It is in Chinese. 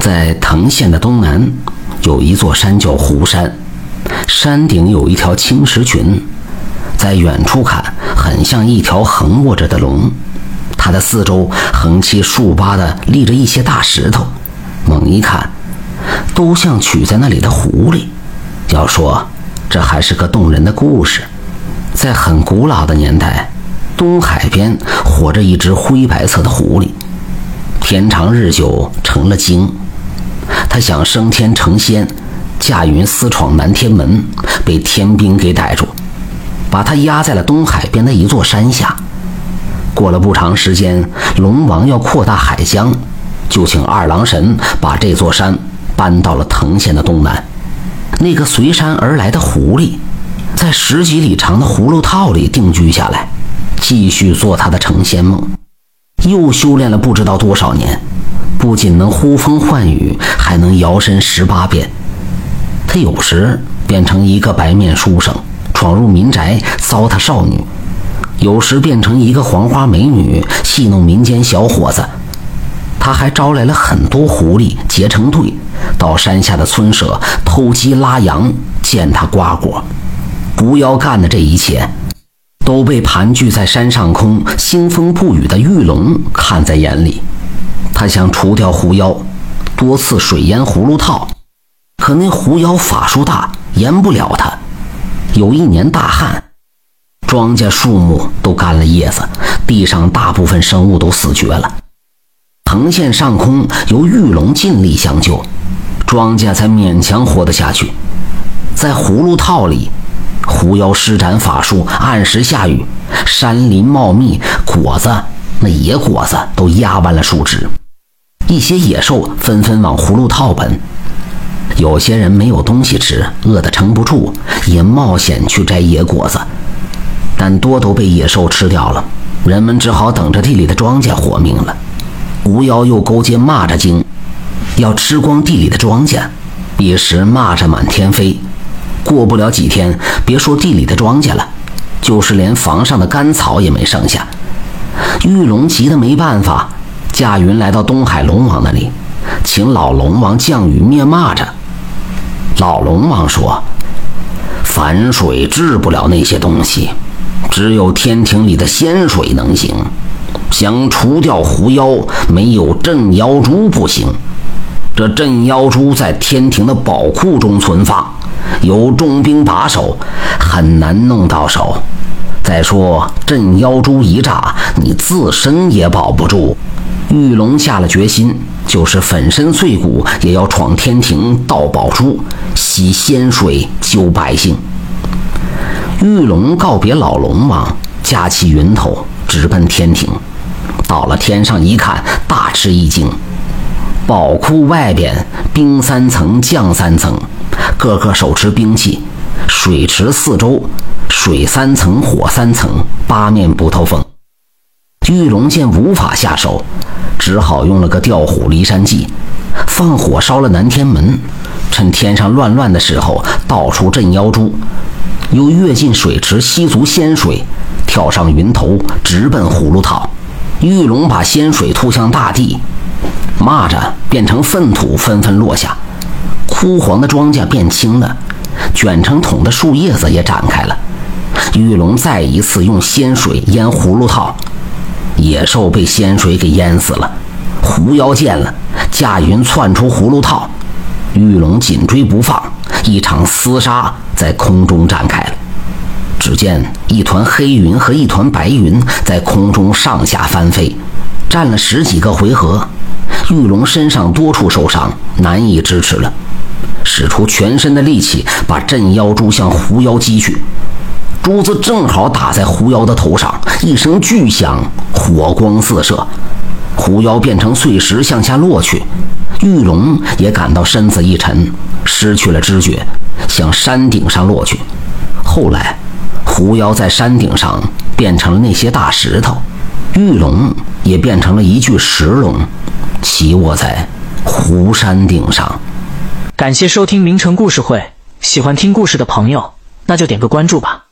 在藤县的东南，有一座山叫湖山，山顶有一条青石群，在远处看，很像一条横卧着的龙。它的四周横七竖八的立着一些大石头，猛一看，都像取在那里的狐狸。要说，这还是个动人的故事。在很古老的年代，东海边活着一只灰白色的狐狸，天长日久成了精。他想升天成仙，驾云私闯南天门，被天兵给逮住，把他压在了东海边的一座山下。过了不长时间，龙王要扩大海疆，就请二郎神把这座山搬到了藤县的东南。那个随山而来的狐狸。在十几里长的葫芦套里定居下来，继续做他的成仙梦。又修炼了不知道多少年，不仅能呼风唤雨，还能摇身十八变。他有时变成一个白面书生，闯入民宅糟蹋少女；有时变成一个黄花美女，戏弄民间小伙子。他还招来了很多狐狸结成队，到山下的村舍偷鸡拉羊，见他瓜果。狐妖干的这一切，都被盘踞在山上空、腥风不雨的玉龙看在眼里。他想除掉狐妖，多次水淹葫芦套，可那狐妖法术大，淹不了他。有一年大旱，庄稼树木都干了叶子，地上大部分生物都死绝了。藤县上空由玉龙尽力相救，庄稼才勉强活得下去。在葫芦套里。狐妖施展法术，按时下雨，山林茂密，果子那野果子都压弯了树枝。一些野兽纷纷往葫芦套奔，有些人没有东西吃，饿得撑不住，也冒险去摘野果子，但多都被野兽吃掉了。人们只好等着地里的庄稼活命了。狐妖又勾结蚂蚱精，要吃光地里的庄稼，一时蚂蚱满天飞。过不了几天，别说地里的庄稼了，就是连房上的干草也没剩下。玉龙急得没办法，驾云来到东海龙王那里，请老龙王降雨灭蚂蚱。老龙王说：“凡水治不了那些东西，只有天庭里的仙水能行。想除掉狐妖，没有镇妖珠不行。这镇妖珠在天庭的宝库中存放。”有重兵把守，很难弄到手。再说镇妖珠一炸，你自身也保不住。玉龙下了决心，就是粉身碎骨也要闯天庭盗宝珠，洗仙水救百姓。玉龙告别老龙王，驾起云头直奔天庭。到了天上一看，大吃一惊。宝库外边冰三层，降三层。个个手持兵器，水池四周水三层，火三层，八面不透风。玉龙见无法下手，只好用了个调虎离山计，放火烧了南天门，趁天上乱乱的时候到处镇妖珠，又跃进水池吸足仙水，跳上云头直奔葫芦套。玉龙把仙水吐向大地，蚂蚱变成粪土纷纷落下。枯黄的庄稼变青了，卷成桶的树叶子也展开了。玉龙再一次用仙水淹葫芦套，野兽被仙水给淹死了。狐妖见了，驾云窜出葫芦套，玉龙紧追不放，一场厮杀在空中展开了。只见一团黑云和一团白云在空中上下翻飞，战了十几个回合，玉龙身上多处受伤，难以支持了。使出全身的力气，把镇妖珠向狐妖击去。珠子正好打在狐妖的头上，一声巨响，火光四射，狐妖变成碎石向下落去。玉龙也感到身子一沉，失去了知觉，向山顶上落去。后来，狐妖在山顶上变成了那些大石头，玉龙也变成了一具石龙，骑卧在湖山顶上。感谢收听名城故事会，喜欢听故事的朋友，那就点个关注吧。